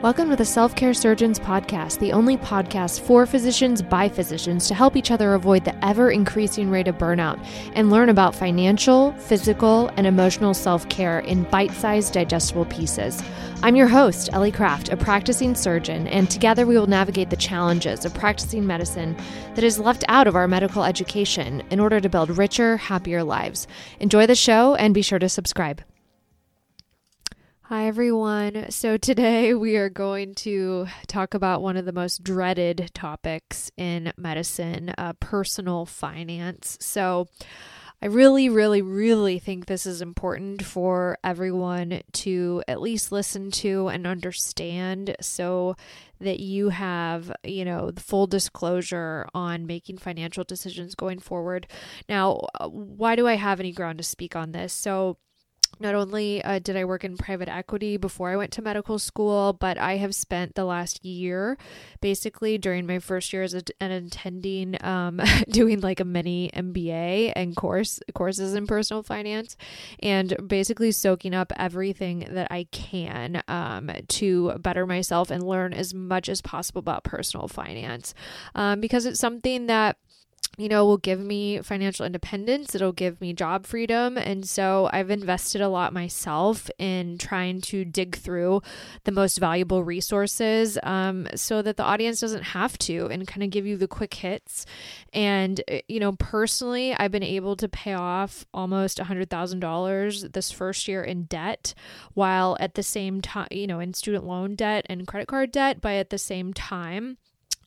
Welcome to the Self Care Surgeons Podcast, the only podcast for physicians by physicians to help each other avoid the ever increasing rate of burnout and learn about financial, physical, and emotional self care in bite sized, digestible pieces. I'm your host, Ellie Kraft, a practicing surgeon, and together we will navigate the challenges of practicing medicine that is left out of our medical education in order to build richer, happier lives. Enjoy the show and be sure to subscribe. Hi, everyone. So, today we are going to talk about one of the most dreaded topics in medicine uh, personal finance. So, I really, really, really think this is important for everyone to at least listen to and understand so that you have, you know, the full disclosure on making financial decisions going forward. Now, uh, why do I have any ground to speak on this? So, not only uh, did I work in private equity before I went to medical school, but I have spent the last year, basically during my first year as a, an attending, um, doing like a mini MBA and course courses in personal finance, and basically soaking up everything that I can um, to better myself and learn as much as possible about personal finance, um, because it's something that you know, will give me financial independence. It'll give me job freedom. And so I've invested a lot myself in trying to dig through the most valuable resources um, so that the audience doesn't have to and kind of give you the quick hits. And, uh, you know, personally, I've been able to pay off almost $100,000 this first year in debt while at the same time, you know, in student loan debt and credit card debt, but at the same time,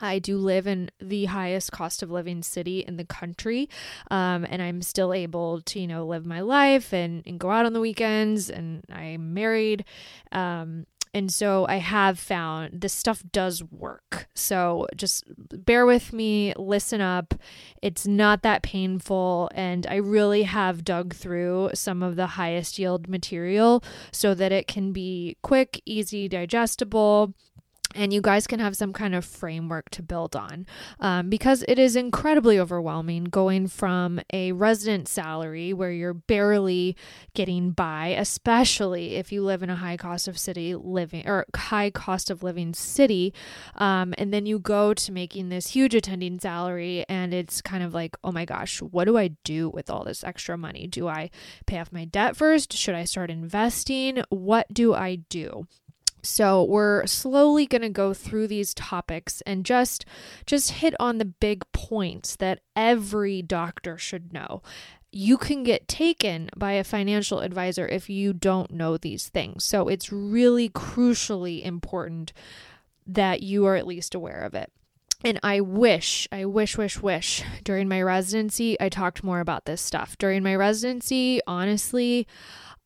I do live in the highest cost of living city in the country, um, and I'm still able to, you know, live my life and, and go out on the weekends. And I'm married, um, and so I have found this stuff does work. So just bear with me, listen up. It's not that painful, and I really have dug through some of the highest yield material so that it can be quick, easy, digestible and you guys can have some kind of framework to build on um, because it is incredibly overwhelming going from a resident salary where you're barely getting by especially if you live in a high cost of city living or high cost of living city um, and then you go to making this huge attending salary and it's kind of like oh my gosh what do i do with all this extra money? Do i pay off my debt first? Should i start investing? What do i do so we're slowly going to go through these topics and just just hit on the big points that every doctor should know. You can get taken by a financial advisor if you don't know these things. So it's really crucially important that you are at least aware of it. And I wish, I wish, wish, wish during my residency, I talked more about this stuff. During my residency, honestly,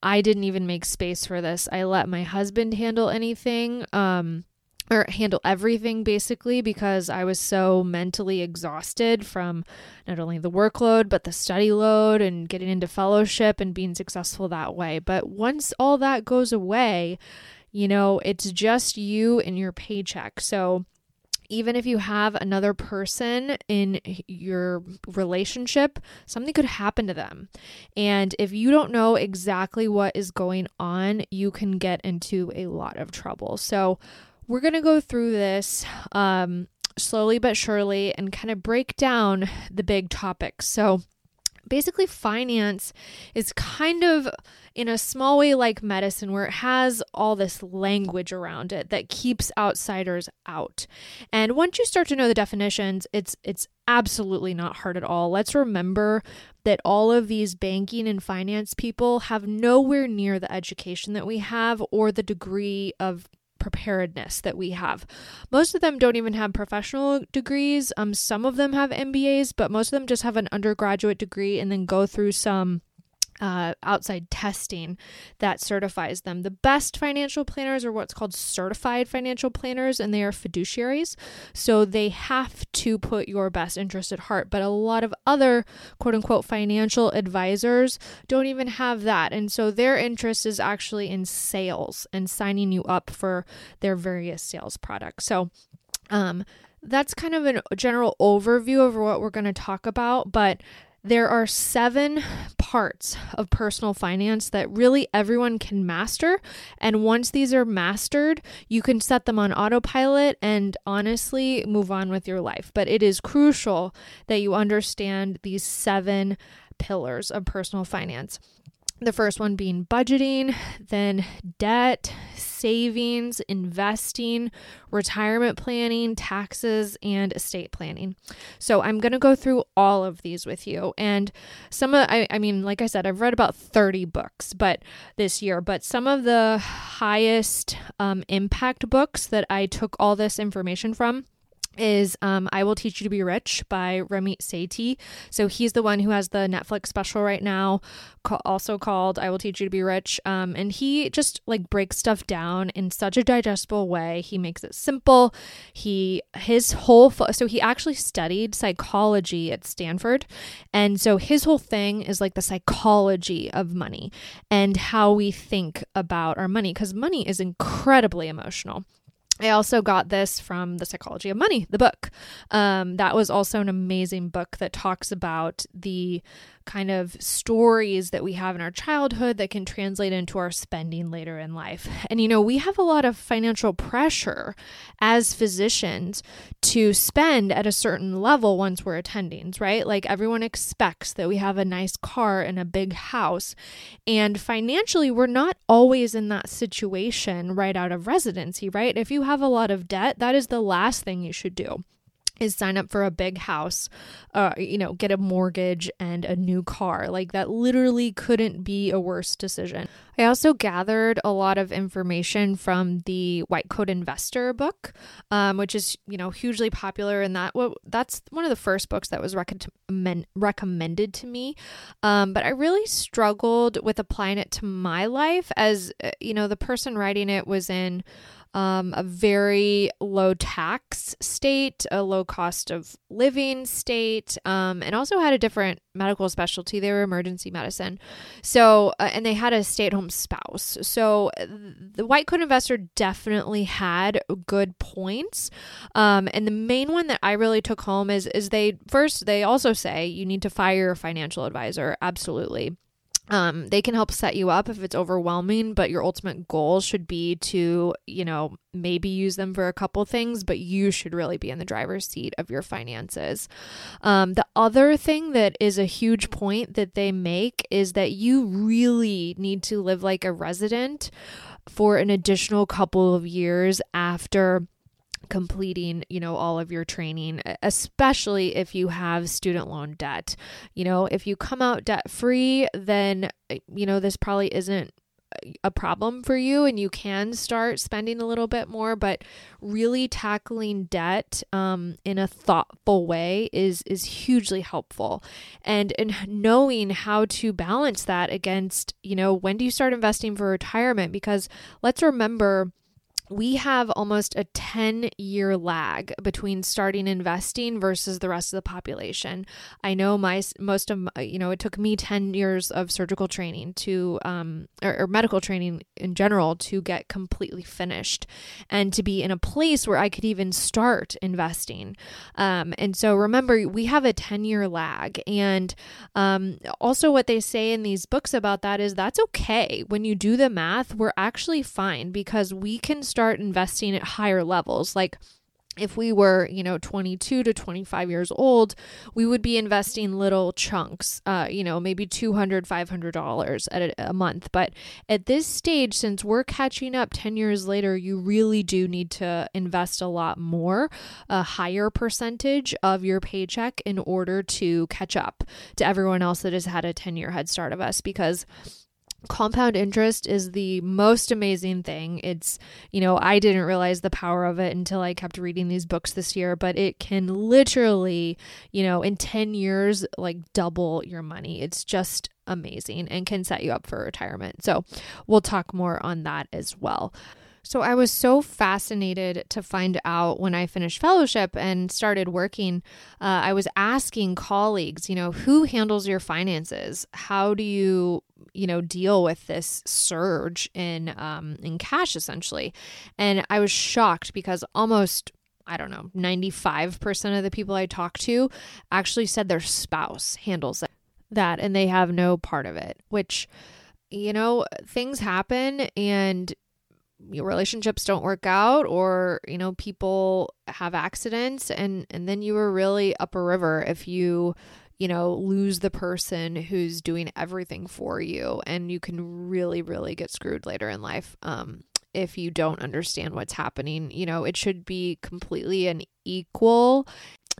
I didn't even make space for this. I let my husband handle anything. Um, or handle everything basically because I was so mentally exhausted from not only the workload but the study load and getting into fellowship and being successful that way. But once all that goes away, you know, it's just you and your paycheck. So even if you have another person in your relationship, something could happen to them. And if you don't know exactly what is going on, you can get into a lot of trouble. So, we're going to go through this um, slowly but surely and kind of break down the big topics. So, basically, finance is kind of in a small way like medicine where it has all this language around it that keeps outsiders out. And once you start to know the definitions, it's it's absolutely not hard at all. Let's remember that all of these banking and finance people have nowhere near the education that we have or the degree of preparedness that we have. Most of them don't even have professional degrees. Um, some of them have MBAs, but most of them just have an undergraduate degree and then go through some uh, outside testing that certifies them. The best financial planners are what's called certified financial planners, and they are fiduciaries. So they have to put your best interest at heart. But a lot of other quote unquote financial advisors don't even have that. And so their interest is actually in sales and signing you up for their various sales products. So, um, that's kind of a general overview of what we're going to talk about, but There are seven parts of personal finance that really everyone can master. And once these are mastered, you can set them on autopilot and honestly move on with your life. But it is crucial that you understand these seven pillars of personal finance. The first one being budgeting, then debt, savings, investing, retirement planning, taxes, and estate planning. So I'm going to go through all of these with you. And some of, I, I mean, like I said, I've read about 30 books, but this year, but some of the highest um, impact books that I took all this information from is um, I Will Teach You to Be Rich by Ramit Sethi. So he's the one who has the Netflix special right now, also called I Will Teach You to Be Rich. Um, and he just like breaks stuff down in such a digestible way. He makes it simple. He, his whole, fo- so he actually studied psychology at Stanford. And so his whole thing is like the psychology of money and how we think about our money because money is incredibly emotional. I also got this from The Psychology of Money, the book. Um, that was also an amazing book that talks about the kind of stories that we have in our childhood that can translate into our spending later in life. And, you know, we have a lot of financial pressure as physicians to spend at a certain level once we're attendings, right? Like everyone expects that we have a nice car and a big house. And financially, we're not always in that situation right out of residency, right? If you have a lot of debt, that is the last thing you should do is sign up for a big house, uh, you know, get a mortgage and a new car. Like that literally couldn't be a worse decision. I also gathered a lot of information from the White Coat Investor book, um, which is you know hugely popular, and that well, that's one of the first books that was recommend, recommended to me. Um, but I really struggled with applying it to my life, as uh, you know, the person writing it was in um, a very low tax state, a low cost of living state, um, and also had a different medical specialty. They were emergency medicine. So, uh, and they had a stay at home spouse. So, the white coat investor definitely had good points. Um, and the main one that I really took home is, is they first, they also say you need to fire your financial advisor. Absolutely. Um, they can help set you up if it's overwhelming, but your ultimate goal should be to, you know, maybe use them for a couple things, but you should really be in the driver's seat of your finances. Um, the other thing that is a huge point that they make is that you really need to live like a resident for an additional couple of years after completing, you know, all of your training, especially if you have student loan debt. You know, if you come out debt free, then, you know, this probably isn't a problem for you and you can start spending a little bit more but really tackling debt um, in a thoughtful way is is hugely helpful and and knowing how to balance that against you know when do you start investing for retirement because let's remember we have almost a 10 year lag between starting investing versus the rest of the population. I know my most of you know it took me 10 years of surgical training to um or, or medical training in general to get completely finished and to be in a place where I could even start investing. Um and so remember we have a 10 year lag and um also what they say in these books about that is that's okay. When you do the math, we're actually fine because we can start start investing at higher levels. Like if we were, you know, 22 to 25 years old, we would be investing little chunks, uh, you know, maybe $200, $500 at a, a, month. But at this stage, since we're catching up 10 years later, you really do need to invest a lot more, a higher percentage of your paycheck in order to catch up to everyone else that has had a 10 year head start of us because compound interest is the most amazing thing. It's, you know, I didn't realize the power of it until I kept reading these books this year, but it can literally, you know, in 10 years, like double your money. It's just amazing and can set you up for retirement. So we'll talk more on that as well. So I was so fascinated to find out when I finished fellowship and started working. Uh, I was asking colleagues, you know, who handles your finances? How do you you know deal with this surge in um in cash essentially. And i was shocked because almost I don't know, 95% of the people I talked to actually said their spouse handles that and they have no part of it, which, you know, things happen and your relationships don't work out or you know people have accidents and and then you are really up a river if you you know lose the person who's doing everything for you and you can really really get screwed later in life um if you don't understand what's happening you know it should be completely an equal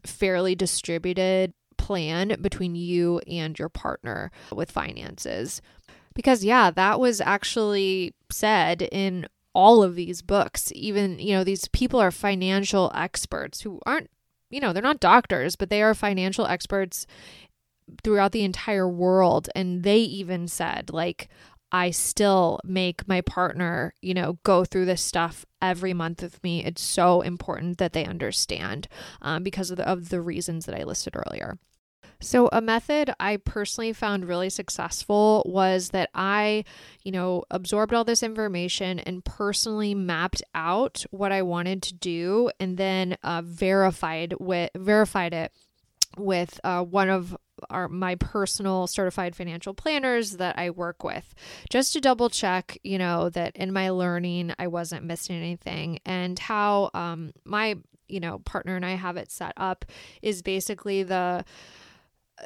fairly distributed plan between you and your partner with finances. Because, yeah, that was actually said in all of these books. Even, you know, these people are financial experts who aren't, you know, they're not doctors, but they are financial experts throughout the entire world. And they even said, like, I still make my partner, you know, go through this stuff every month with me. It's so important that they understand um, because of the, of the reasons that I listed earlier. So, a method I personally found really successful was that I, you know, absorbed all this information and personally mapped out what I wanted to do and then uh, verified with verified it with uh, one of our my personal certified financial planners that I work with just to double check you know that in my learning I wasn't missing anything. And how um my you know partner and I have it set up is basically the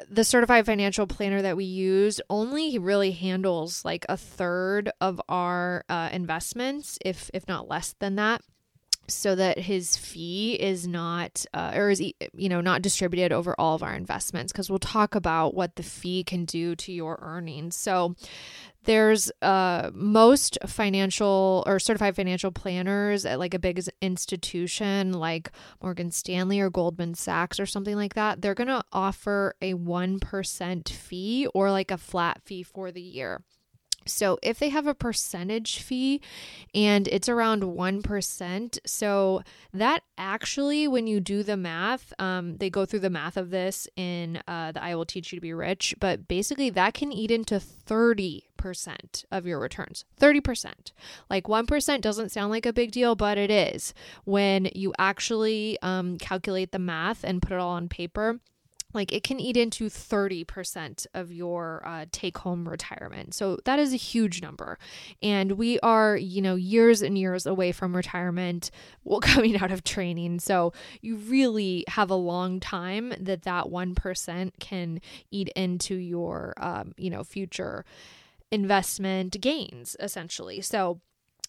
the certified financial planner that we use only really handles like a third of our uh, investments if if not less than that so that his fee is not uh, or is you know not distributed over all of our investments because we'll talk about what the fee can do to your earnings. So there's uh, most financial or certified financial planners at like a big institution like Morgan Stanley or Goldman Sachs or something like that they're going to offer a 1% fee or like a flat fee for the year so if they have a percentage fee and it's around 1%, so that actually, when you do the math, um, they go through the math of this in uh, the I Will Teach You to Be Rich, but basically that can eat into 30% of your returns. 30%. Like 1% doesn't sound like a big deal, but it is when you actually um, calculate the math and put it all on paper like it can eat into 30% of your uh, take home retirement. So that is a huge number. And we are, you know, years and years away from retirement, well, coming out of training. So you really have a long time that that 1% can eat into your, um, you know, future investment gains, essentially. So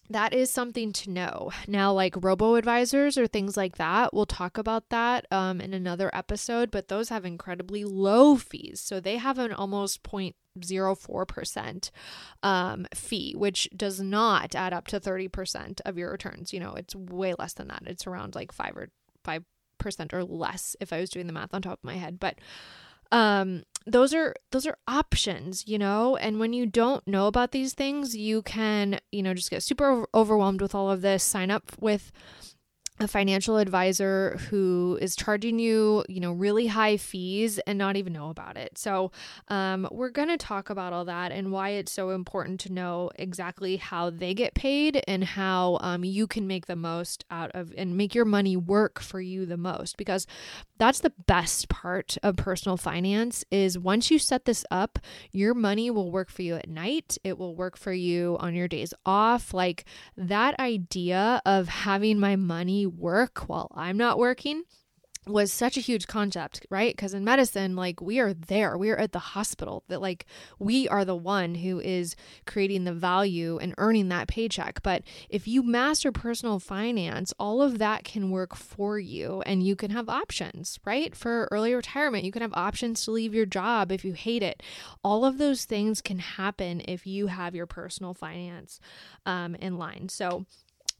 that is something to know. Now, like robo advisors or things like that, we'll talk about that um, in another episode, but those have incredibly low fees. So they have an almost 0.04% um, fee, which does not add up to 30% of your returns. You know, it's way less than that. It's around like 5 or 5% or less if I was doing the math on top of my head. But um those are those are options you know? And when you don't know about these things you can you know just get super overwhelmed with all of this sign up with a financial advisor who is charging you, you know, really high fees and not even know about it. So, um, we're going to talk about all that and why it's so important to know exactly how they get paid and how um, you can make the most out of and make your money work for you the most because that's the best part of personal finance is once you set this up, your money will work for you at night. It will work for you on your days off. Like that idea of having my money work while I'm not working was such a huge concept, right? Because in medicine, like we are there, we are at the hospital, that like we are the one who is creating the value and earning that paycheck. But if you master personal finance, all of that can work for you and you can have options, right? For early retirement, you can have options to leave your job if you hate it. All of those things can happen if you have your personal finance um, in line. So,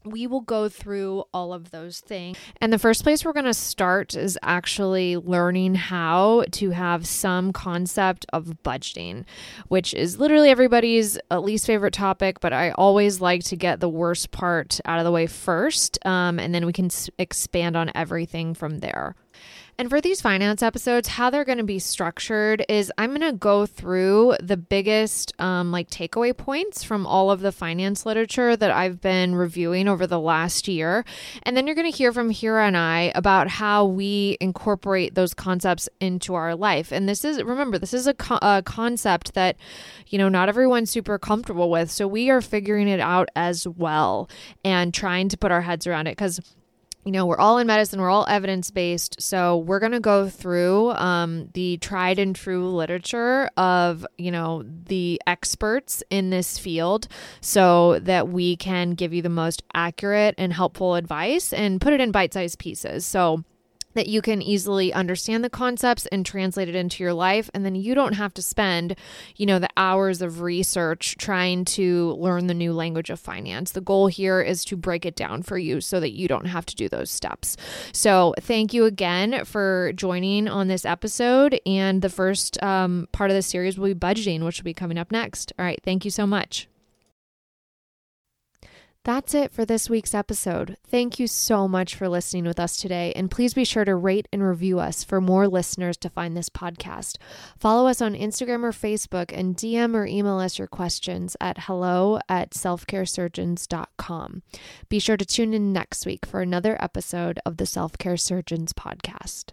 we will go through all of those things. And the first place we're going to start is actually learning how to have some concept of budgeting, which is literally everybody's least favorite topic, but I always like to get the worst part out of the way first, um, and then we can s- expand on everything from there. And for these finance episodes, how they're going to be structured is I'm going to go through the biggest um, like takeaway points from all of the finance literature that I've been reviewing over the last year. And then you're going to hear from Hira and I about how we incorporate those concepts into our life. And this is, remember, this is a, co- a concept that, you know, not everyone's super comfortable with. So we are figuring it out as well and trying to put our heads around it because you know, we're all in medicine, we're all evidence based. So we're going to go through um, the tried and true literature of, you know, the experts in this field so that we can give you the most accurate and helpful advice and put it in bite sized pieces. So, that you can easily understand the concepts and translate it into your life. And then you don't have to spend you know the hours of research trying to learn the new language of finance. The goal here is to break it down for you so that you don't have to do those steps. So thank you again for joining on this episode. And the first um, part of the series will be budgeting which will be coming up next. All right. Thank you so much that's it for this week's episode. Thank you so much for listening with us today, and please be sure to rate and review us for more listeners to find this podcast. Follow us on Instagram or Facebook and DM or email us your questions at hello at selfcaresurgeons.com. Be sure to tune in next week for another episode of the Self Care Surgeons podcast.